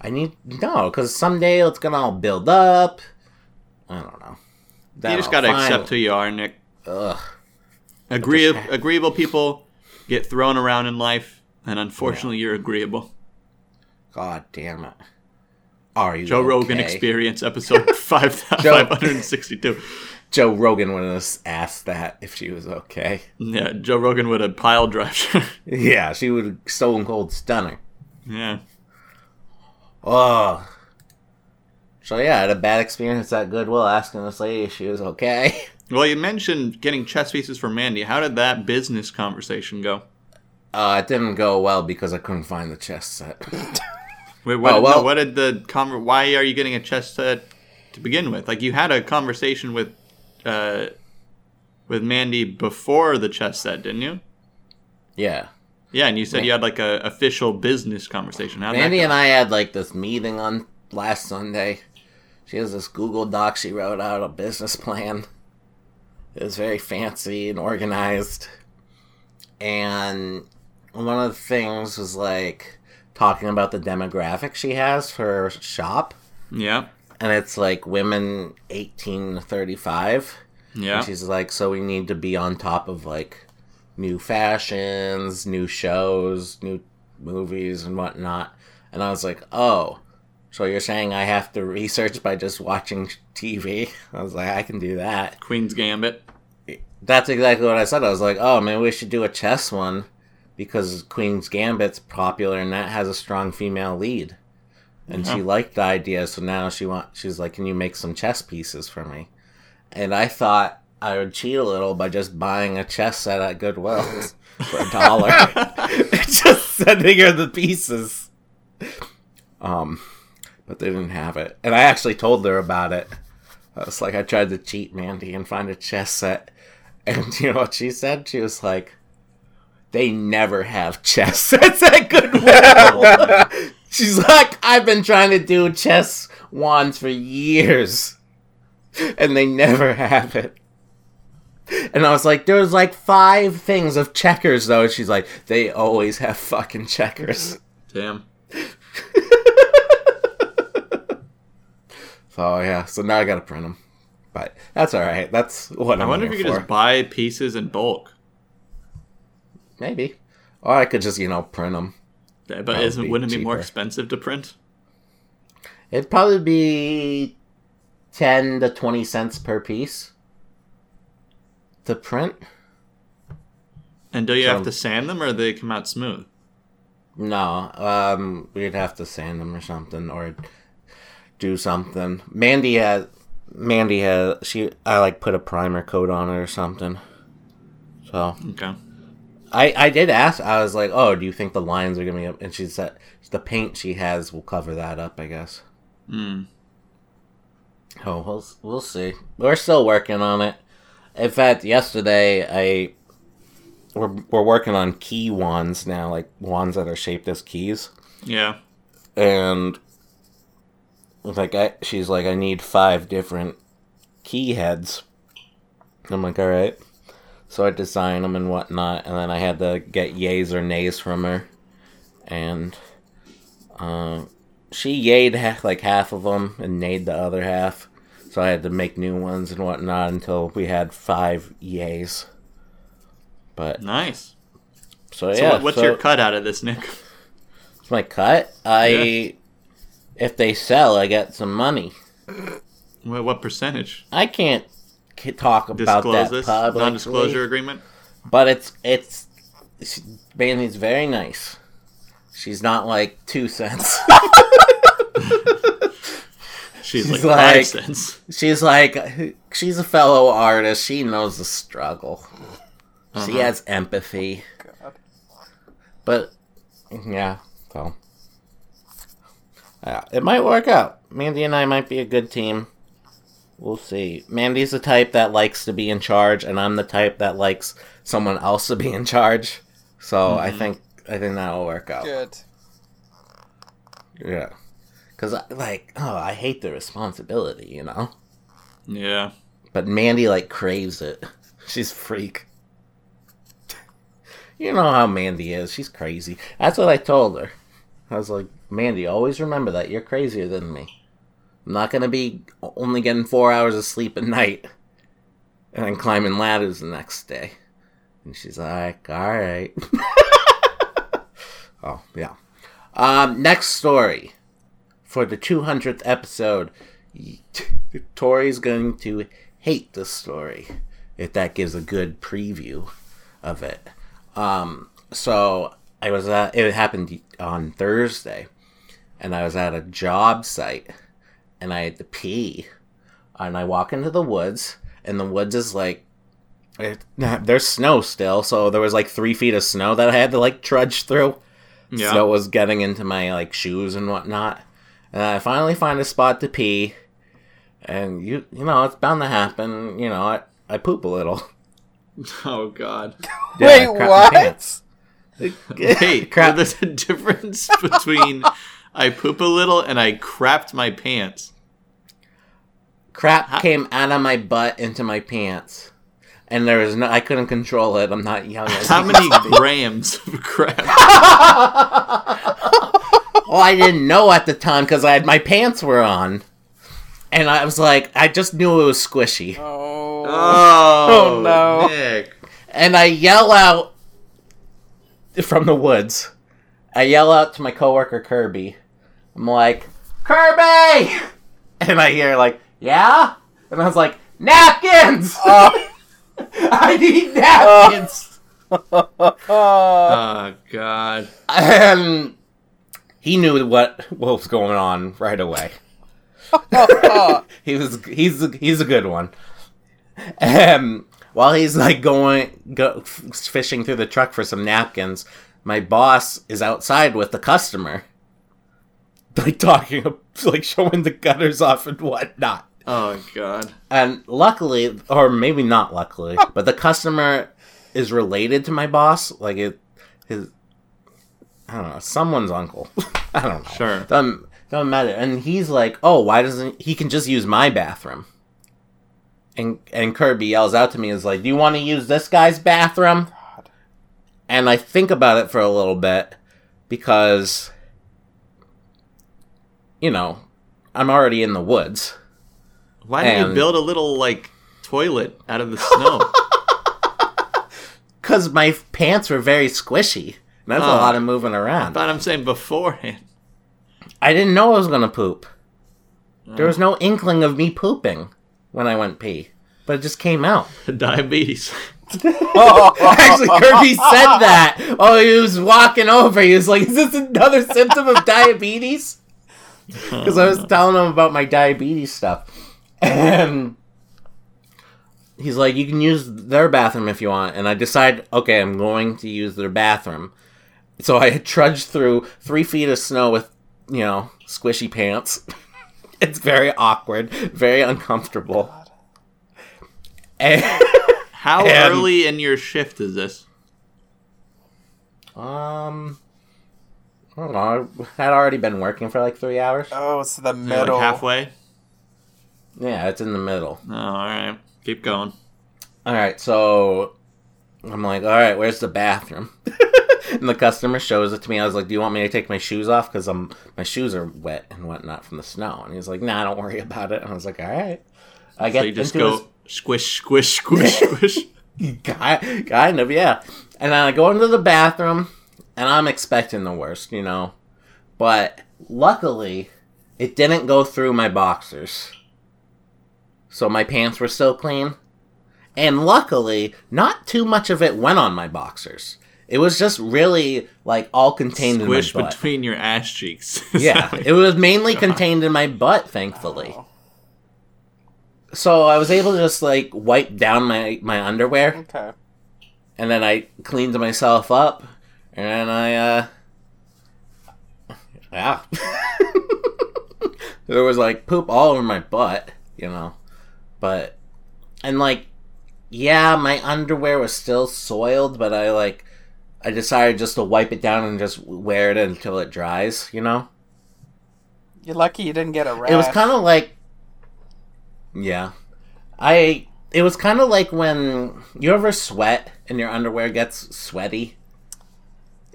I need no, because someday it's gonna all build up. I don't know. you just gotta accept who you are, Nick. Ugh. Agree- agreeable people get thrown around in life, and unfortunately, you're agreeable. God damn it. Are you Joe Rogan? Experience, episode five five hundred and sixty-two. Joe Rogan would have asked that if she was okay. Yeah, Joe Rogan would have pile drive. Yeah, she would have stone cold stunner. yeah. Oh. So yeah, I had a bad experience at Goodwill asking this lady if she was okay. Well, you mentioned getting chess pieces for Mandy. How did that business conversation go? Uh, it didn't go well because I couldn't find the chess set. Wait, what, Oh, well- no, what did the conver- Why are you getting a chess set to begin with? Like you had a conversation with, uh, with Mandy before the chess set, didn't you? yeah. Yeah, and you said you had like a official business conversation. How'd Mandy and? I had like this meeting on last Sunday. She has this Google Doc she wrote out a business plan. It was very fancy and organized. And one of the things was like talking about the demographic she has for her shop. Yeah, And it's like women 18 to 35. yeah. And she's like, so we need to be on top of like new fashions, new shows, new movies, and whatnot. And I was like, oh, so you're saying I have to research by just watching TV? I was like, I can do that. Queen's Gambit. That's exactly what I said. I was like, oh, maybe we should do a chess one because Queen's Gambit's popular and that has a strong female lead. And she liked the idea, so now she want she's like, Can you make some chess pieces for me? And I thought I would cheat a little by just buying a chess set at Goodwill for a dollar. just sending her the pieces. Um but they didn't have it. And I actually told her about it. I was like, I tried to cheat Mandy and find a chess set. And you know what she said? She was like, they never have chess sets at Goodwill. She's like, I've been trying to do chess wands for years. And they never have it. And I was like, there's like five things of checkers though. And she's like, they always have fucking checkers. Damn. So yeah, so now I gotta print them. But that's alright. That's what I I'm wonder if you could for. just buy pieces in bulk. Maybe. Or I could just, you know, print them. But Probably isn't wouldn't it be more expensive to print? It'd probably be 10 to 20 cents per piece to print. And do you So- have to sand them, or they come out smooth? No, um, we'd have to sand them or something, or do something. Mandy has, Mandy had, she, I like put a primer coat on it or something. So, Okay. I, I did ask, I was like, oh, do you think the lines are gonna be up? And she said, the paint she has will cover that up, I guess. Hmm. Oh, we'll we'll see. We're still working on it. In fact, yesterday I we're we're working on key wands now, like wands that are shaped as keys. Yeah. And like I, she's like, I need five different key heads. I'm like, all right. So I designed them and whatnot, and then I had to get yays or nays from her, and uh, she yayed ha- like half of them and nayed the other half. So I had to make new ones and whatnot until we had five yays. But Nice. so, So yeah, what's so your cut out of this, Nick? It's my cut. I Yeah. if they sell, I get some money. What, what percentage? I can't talk about Disclose that publicly, non-disclosure agreement. but it's it's she, Bailey's very nice. She's not like two cents. She's, She's like, like- five cents. she's like she's a fellow artist. She knows the struggle. She Uh-huh. has empathy. God. But yeah, so yeah, it might work out. Mandy and I might be a good team. We'll see. Mandy's the type that likes to be in charge, and I'm the type that likes someone else to be in charge. So I mm-hmm. think I think that'll work out. Good. Yeah, because like oh, I hate the responsibility, you know. Yeah. But Mandy like craves it. She's a freak. You know how Mandy is. She's crazy. That's what I told her. I was like, Mandy, always remember that you're crazier than me. I'm not gonna be only getting four hours of sleep at night and then climbing ladders the next day. And she's like, all right. oh yeah. Um, next story for the 200th episode. Tori's going to hate this story if that gives a good preview of it. Um, so I was at it happened on Thursday, and I was at a job site, and I had to pee, and I walk into the woods, and the woods is like. It, there's snow still, so there was like three feet of snow that I had to like trudge through. Yeah. Snow was getting into my like shoes and whatnot. And I finally find a spot to pee. And you you know, it's bound to happen. You know, I, I poop a little. Oh God. Yeah, Wait, I crap what? pants. Hey, crap. there's a difference between I poop a little and I crapped my pants. Crap came out of my butt into my pants. And there was no I couldn't control it. I'm not young. as How many used to be. grams of crap? Well, I didn't know at the time because I had my pants were on. And I was like, I just knew it was squishy. Oh. Oh, Oh, no. Nick. and I yell out from the woods. I yell out to my coworker Kirby. I'm like, Kirby! And I hear like, yeah? And I was like, napkins! Oh. I need napkins! Oh God. And he knew what, what was going on right away. he was he's a, he's a good one. Um, while he's like going go, fishing through the truck for some napkins, my boss is outside with the customer, like talking, like showing the gutters off and whatnot. Oh God. And luckily, or maybe not luckily, but the customer is related to my boss. Like it, his, I don't know, someone's uncle. I don't know. Sure. Doesn't, doesn't matter. And he's like, oh, why doesn't he can just use my bathroom? And and Kirby yells out to me, is like, do you want to use this guy's bathroom? God. And I think about it for a little bit because, you know, I'm already in the woods. Why didn't you build a little like toilet out of the snow? Because my pants were very squishy. That's a Oh. lot of moving around. but I'm saying beforehand. I didn't know I was going to poop. Oh. There was no inkling of me pooping when I went pee. But it just came out. Diabetes. Oh, actually, Kirby said that. Oh, he was walking over. He was like, "Is this another symptom of diabetes?" Because I was telling him about my diabetes stuff, and he's like, "You can use their bathroom if you want." And I decide, okay, I'm going to use their bathroom. So I trudged through three feet of snow with, you know, squishy pants. it's very awkward, very uncomfortable. And, How And- early in your shift is this? um, I don't know. I had already been working for like three hours. Oh, it's the You're middle. like halfway. Yeah, it's in the middle. Oh, all right. Keep going. All right, so I'm like, all right, where's the bathroom? and the customer shows it to me. I was like, do you want me to take my shoes off because I'm my shoes are wet and whatnot from the snow? And he's like, nah, don't worry about it. And I was like, all right. I So get you just into go squish, squish, squish, squish. his ki- kind of yeah. And then I go into the bathroom, and I'm expecting the worst, you know. But luckily, it didn't go through my boxers. So my pants were still clean. And luckily, not too much of it went on my boxers. It was just really like all contained Squish in my butt. between your ass cheeks. Yeah, it was mainly contained in my butt, thankfully. Oh. So I was able to just like wipe down my my underwear, Okay. and then I cleaned myself up, and I uh, yeah, there was like poop all over my butt, you know, but and like yeah, my underwear was still soiled, but I like I decided just to wipe it down and just wear it until it dries, you know. You're lucky you didn't get a rash. It was kind of like, yeah, I. It was kind of like when you ever sweat and your underwear gets sweaty.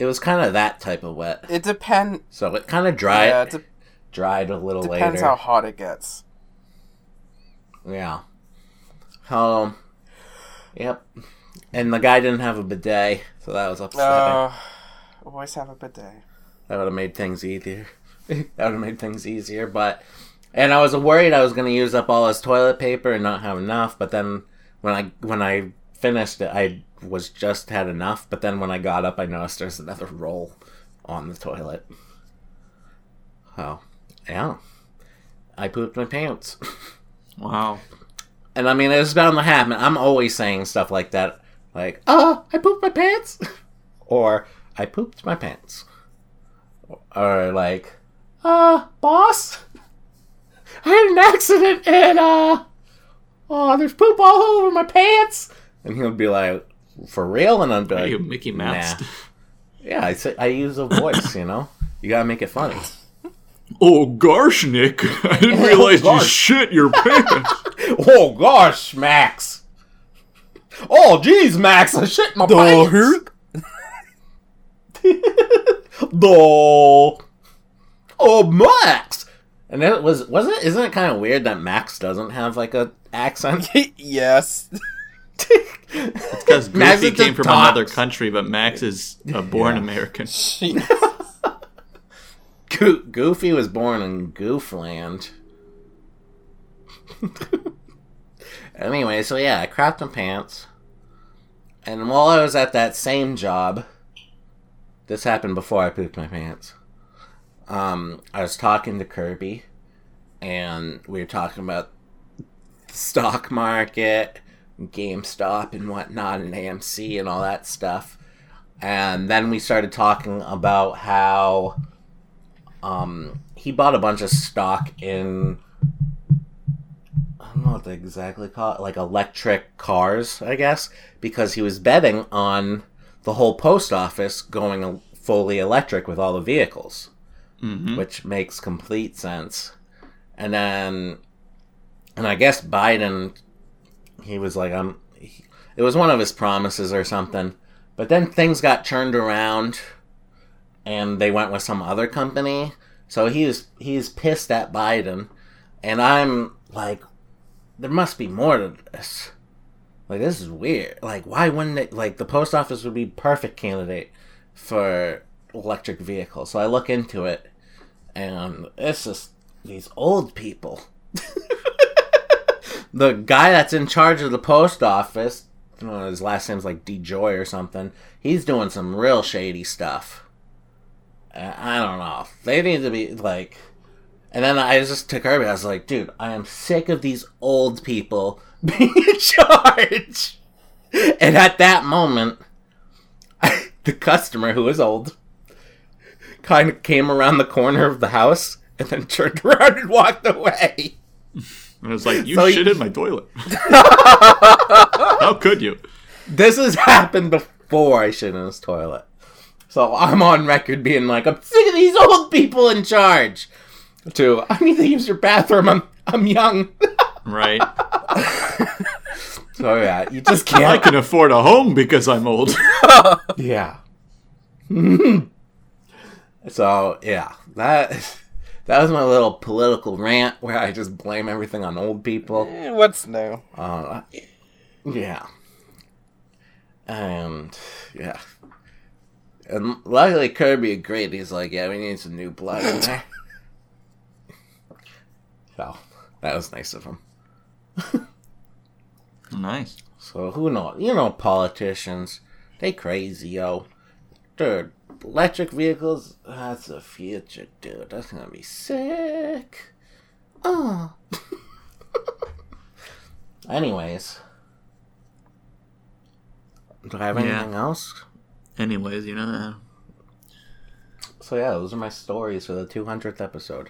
It was kind of that type of wet. It depends. So it kind of dried, Yeah, de- dried a little depends later. Depends how hot it gets. Yeah. Um. Yep. And the guy didn't have a bidet, so that was upsetting. Uh, always have a bidet. That would have made things easier. that would have made things easier, but and I was worried I was going to use up all his toilet paper and not have enough. But then when I when I finished it, I was just had enough. But then when I got up, I noticed there's another roll on the toilet. Oh, yeah. I pooped my pants. Wow. And I mean, it's bound to happen. I'm always saying stuff like that, like, "Oh, I pooped my pants," or "I pooped my pants," or like, "Uh, boss, I had an accident and uh, oh, there's poop all over my pants." And he'll be like, "For real?" And I'd be Are like, you Mickey Mouse? Nah. "Yeah, I say I use a voice, you know. You gotta make it funny." Oh gosh, Nick! I didn't oh, realize you shit your pants. oh gosh, Max. Oh geez, Max, I shit my pants. the oh Max, and it was wasn't it, isn't it kind of weird that Max doesn't have like a accent? yes. Because Max Goofy just came from talks. another country, but Max is a born Yeah. American. Go- Goofy was born in Goofland. anyway, so yeah, I crapped my pants, and while I was at that same job, this happened before I pooped my pants. Um, I was talking to Kirby, and we were talking about the stock market, GameStop, and whatnot, and AMC and all that stuff. And then we started talking about how um, he bought a bunch of stock in I don't know what they exactly call it, like electric cars, I guess, because he was betting on the whole post office going fully electric with all the vehicles, hmm which makes complete sense. And then, and I guess Biden, he was like, "I'm." he- It was one of his promises or something, but then things got turned around and they went with some other company. So he's he's pissed at Biden, and I'm like, there must be more to this. Like this is weird. Like why wouldn't it? Like the post office would be perfect candidate for electric vehicles. So I look into it, and it's just these old people. the guy that's in charge of the post office, I his last name's like DeJoy or something. He's doing some real shady stuff. I don't know. They need to be like. And then I just took Kirby. I was like, dude, I am sick of these old people being in charge. And at that moment, the customer, who is old, kind of came around the corner of the house and then turned around and walked away. And it's like you So shit you- in my toilet. How could you? This has happened before I shit in his toilet. So I'm on record being like, I'm sick of these old people in charge. To I need to use your bathroom. I'm I'm young. Right. So yeah, you just I can't. I can afford a home because I'm old. yeah. so yeah, that that was my little political rant where I just blame everything on old people. Eh, What's new? Uh, yeah. And yeah. And luckily Kirby agreed. He's like, yeah, we need some new blood in there. so that was nice of him. nice. So who knows? You know, politicians, they crazy, yo. Dude, electric vehicles, that's the future, dude. That's gonna be sick. Oh. Anyways. Do I have Yeah. anything else? Anyways, you know. So yeah, those are my stories for the 200th episode,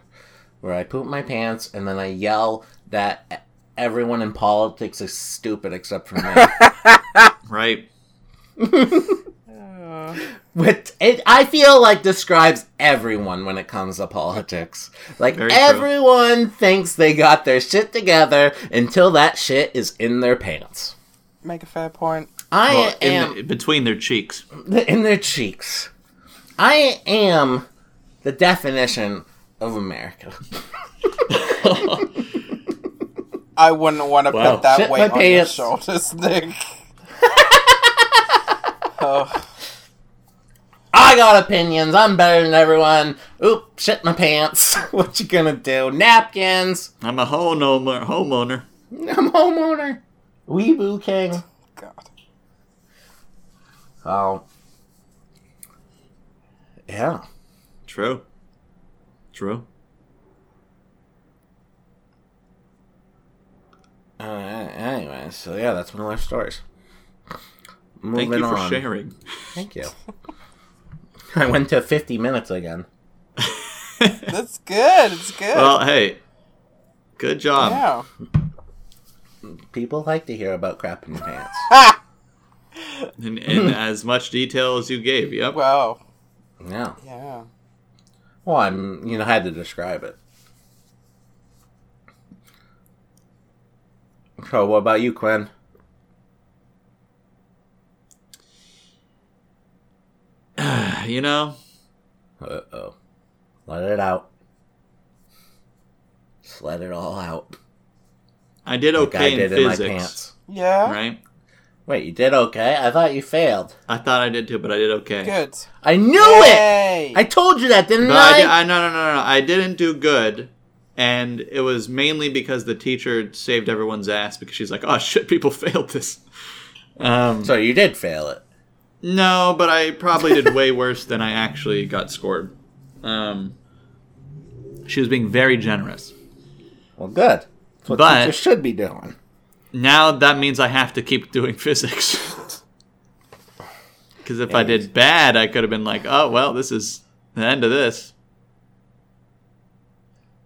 where I poop my pants and then I yell that everyone in politics is stupid except for me. Uh, right. Uh, Which it, I feel like describes everyone when it comes to politics. Like Very true. everyone thinks they got their shit together until that shit is in their pants. make a fair point. I Well, in am the- between their cheeks. in their cheeks. I am the definition of America. I wouldn't want to Wow. put that Shit my weight on your pants. shoulders, Nick. oh, I got opinions. I'm better than everyone. Oop, shit my pants. what you gonna do? Napkins. I'm a homeowner. Homeowner. I'm a homeowner. Weeboo king. God. Oh. Yeah. True. True. Uh, anyway, so yeah, that's one of my life stories. Moving Thank you for on. sharing. Thank you. I went to 50 minutes again. That's good. It's good. Well, hey. Good job. yeah. People like to hear about crap in your pants. In, in as much detail as you gave. Yep. Wow. Yeah. Yeah. Well, I'm, you know, had to describe it. So, what about you, Quinn? you know, Uh oh. Let it out. Just let it all out. I did Like I okay in did in my physics. pants. Yeah. Right? Wait, you did okay? I thought you failed. I thought I did too, but I did okay. Good. I knew it! I told you that, didn't But I? I, did, I no no no no I didn't do good, and it was mainly because the teacher saved everyone's ass because she's like, oh shit, people failed this. Um, So you did fail it. No, but I probably did way worse than I actually got scored. Um, she was being very generous. Well, good. That's what But- teachers should be doing. Now that means I have to keep doing physics. Because if I did bad, I could have been like, oh well, this is the end of this.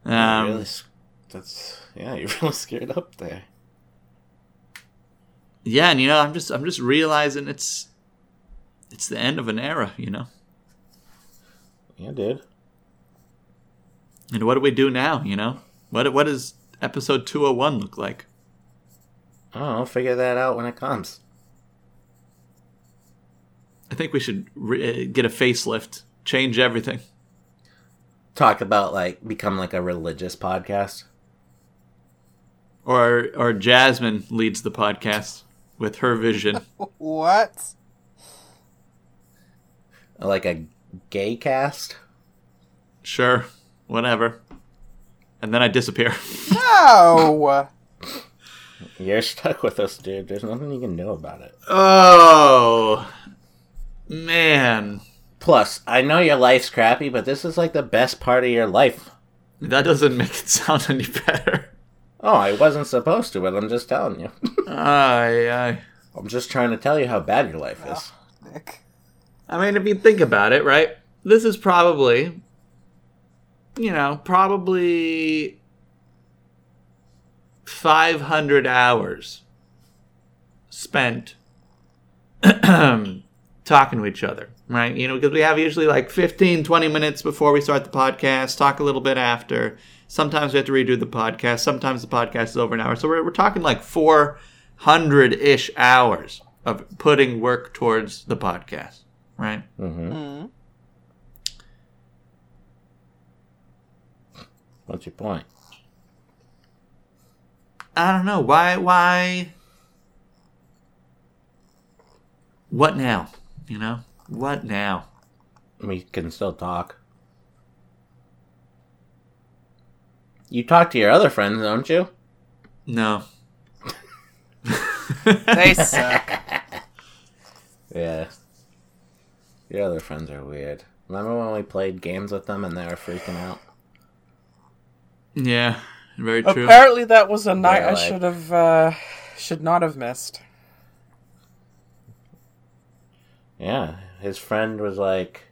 Um, really, that's yeah. You're really scared up there. yeah and you know i'm just i'm just realizing it's it's the end of an era you know Yeah, dude. and what do we do now you know what what does episode 201 look like I don't. Figure that out when it comes. i think we should re- uh, get a facelift change everything Talk about like become like a religious podcast. or or jasmine leads the podcast with her vision What? Like a gay cast. sure whatever and then i disappear No. You're stuck with us, dude. There's nothing you can do about it. oh man Plus, I know your life's crappy, but this is like the best part of your life. that doesn't make it sound any better Oh, I wasn't supposed to, but I'm just telling you. Aye, aye. I'm just trying to tell you how bad your life is. Ah, Nick. I mean, if you think about it, right? This is probably, you know, probably 500 hours spent talking to each other. right? You know, because we have usually like 15, 20 minutes before we start the podcast, talk a little bit after. Sometimes we have to redo the podcast. Sometimes the podcast is over an hour. So we're, we're talking like 400 ish hours of putting work towards the podcast, right? Mm-hmm. What's your point? I don't know. Why, why? What now? You know? What now? We can still talk. You talk to your other friends, don't you? No. They suck. Yeah. Your other friends are weird. Remember when we played games with them and they were freaking out? Yeah, very true. Apparently, that was a night Yeah, I should have, uh, should not have missed. Yeah. His friend was like,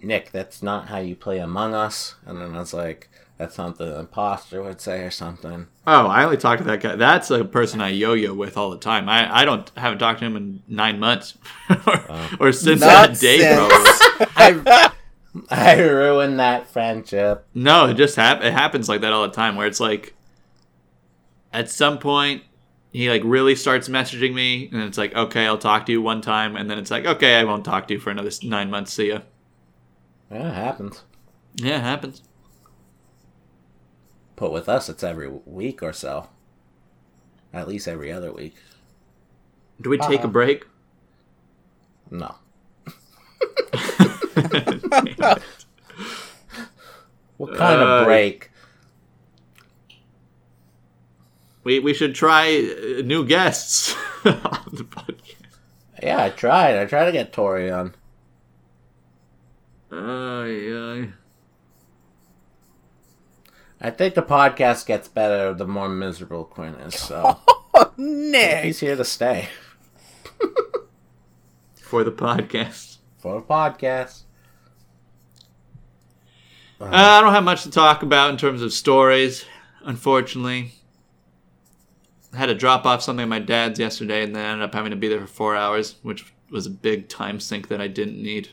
Nick, that's not how you play Among Us. And then I was like, that's something an imposter would say or something. Oh, I only talk to that guy. That's a person I yo-yo with all the time. I, I don't haven't talked to him in nine months, or, or since that day. Nonsense. Probably. I, I ruined that friendship. No, it just hap- it happens like that all the time. Where it's like, at some point, he like really starts messaging me, and it's like, okay, I'll talk to you one time, and then it's like, okay, I won't talk to you for another nine months. See ya. Yeah, it happens. Yeah, it happens. But with us, it's every week or so. At least every other week. Do we take Uh-uh. a break? No. What kind Uh, of break? we we should try uh, new guests on the podcast. Yeah, I tried. I tried to get Tori on. Ay, ay. I think the podcast gets better the more miserable Quinn is, so Nick. he's here to stay for the podcast. for the podcast. Uh, I don't have much to talk about in terms of stories, unfortunately. I had to drop off something at my dad's yesterday and then ended up having to be there for four hours, which was a big time sink that I didn't need.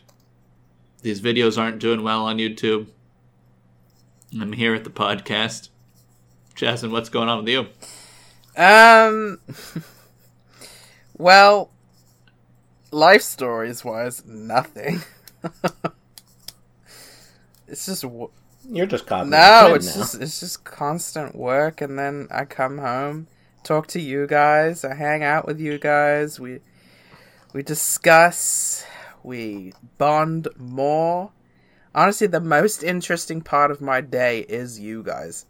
These videos aren't doing well on YouTube. I'm here at the podcast. Jasmine, what's going on with you? Um. well, life stories wise, nothing. it's just w- You're just caught. no. It's just it's just constant work, and then I come home, talk to you guys, I hang out with you guys. We we discuss, we bond more. Honestly, the most interesting part of my day is you guys.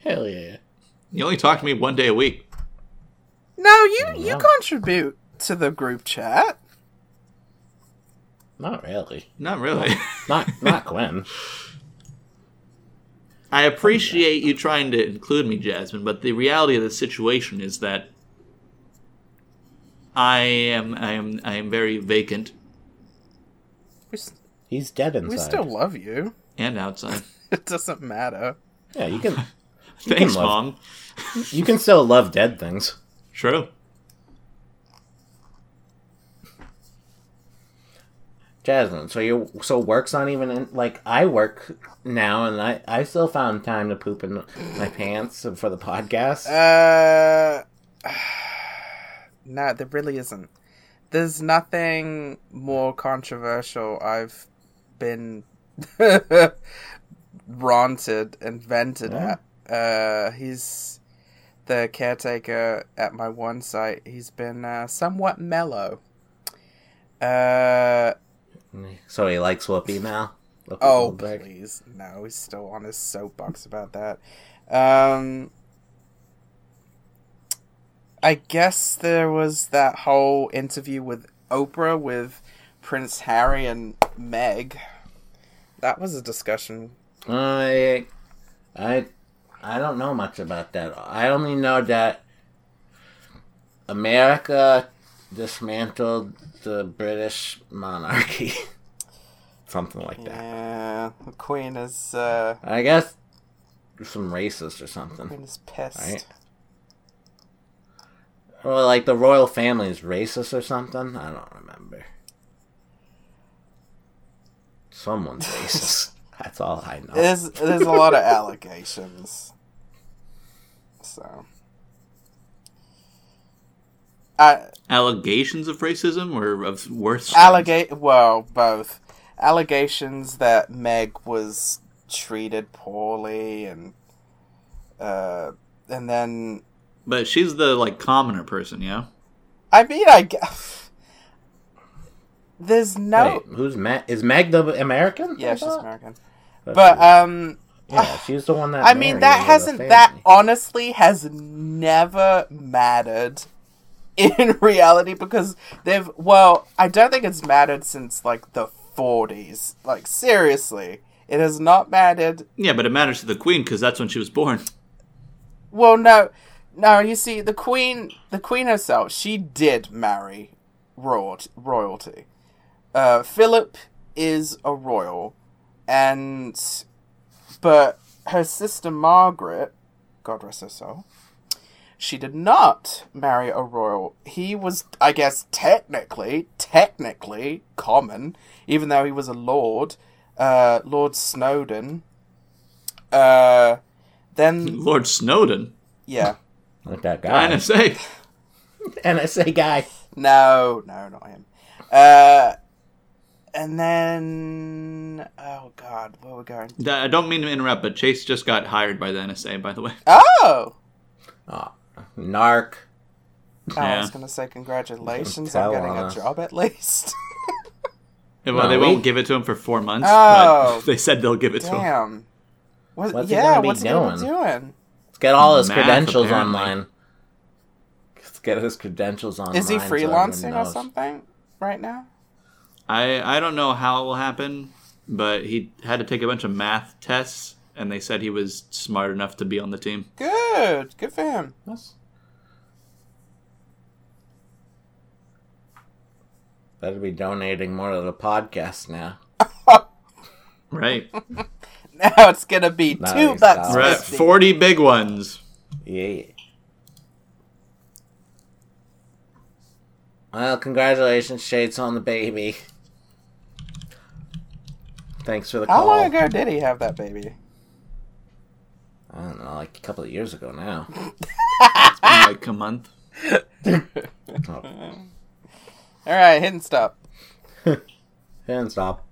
hell yeah. You only talk to me one day a week. No, you you Yeah. contribute to the group chat. Not really. Not really. Not not Quinn. I appreciate you trying to include me, Jasmine, but the reality of the situation is that I am I am I am very vacant We, s- He's dead inside. we still love you. and outside. It doesn't matter. Yeah, you can. Thanks, love- Mom. You can still love dead things. True. Jasmine, so you so work's not even in like I work now, and I I still found time to poop in my pants for the podcast. Uh, no, there really isn't. There's nothing more controversial I've been ranted and vented Yeah. at. Uh, he's the caretaker at my one site. He's been uh, somewhat mellow. Uh, so he likes Whoopi now. Whoopi Oh, Goldberg. please. No, he's still on his soapbox about that. Um, I guess there was that whole interview with Oprah with Prince Harry and Meg. That was a discussion. I, I, I don't know much about that. I only know that America dismantled the British monarchy, something like that. Yeah, the Queen is uh, I guess some racist or something. Queen is pissed. Right. Or like the royal family is racist or something? I don't remember. Someone's racist. That's all I know. There's there's a lot of allegations. So I Allegations of racism or of worse? things? allegate well both allegations that Meg was treated poorly and uh and then But she's the like commoner person, yeah. I mean I guess there's no Wait, who's Meg? Is Meg the American? yeah I she's thought? American Thought but um yeah, she's the one that. I mean that hasn't that honestly has never mattered in reality because they've well I don't think it's mattered since like the 40s like seriously it has not mattered Yeah, but it matters to the queen because that's when she was born. well no no you see the queen the queen herself she did marry royalty royalty uh Philip is a royal and but her sister Margaret God rest her soul she did not marry a royal. He was, I guess, technically, technically common, even though he was a lord. Uh, lord Snowdon. Uh, then, Lord Snowdon, yeah. Like that guy. NSA. NSA guy. No, no, not him. Uh, and then, oh god, where are we going? That- I don't mean to interrupt, but Chase just got hired by the NSA, by the way. Oh! Oh, Narc. I was gonna say congratulations Tell on getting us. a job at least. Well, No, they we- won't give it to him for four months, Oh. but they said they'll give it to him. Damn. What, What's he yeah, gonna be what's he gonna be doing? Doing? Let's get all his Math, credentials apparently. online. Let's get his credentials online. Is he so freelancing or something right now? I I don't know how it will happen, but he had to take a bunch of math tests, and they said he was smart enough to be on the team. Good, good for him. Yes. Better be donating more to the podcast now. Right, Now it's gonna be two bucks. We're at fifty. forty big ones. Yeah. Well, congratulations, Shades, on the baby. Thanks for the call. How call. long ago did he have that baby? I don't know, like a couple of years ago now. It's been like a month. Oh, All right, hit and stop. and stop.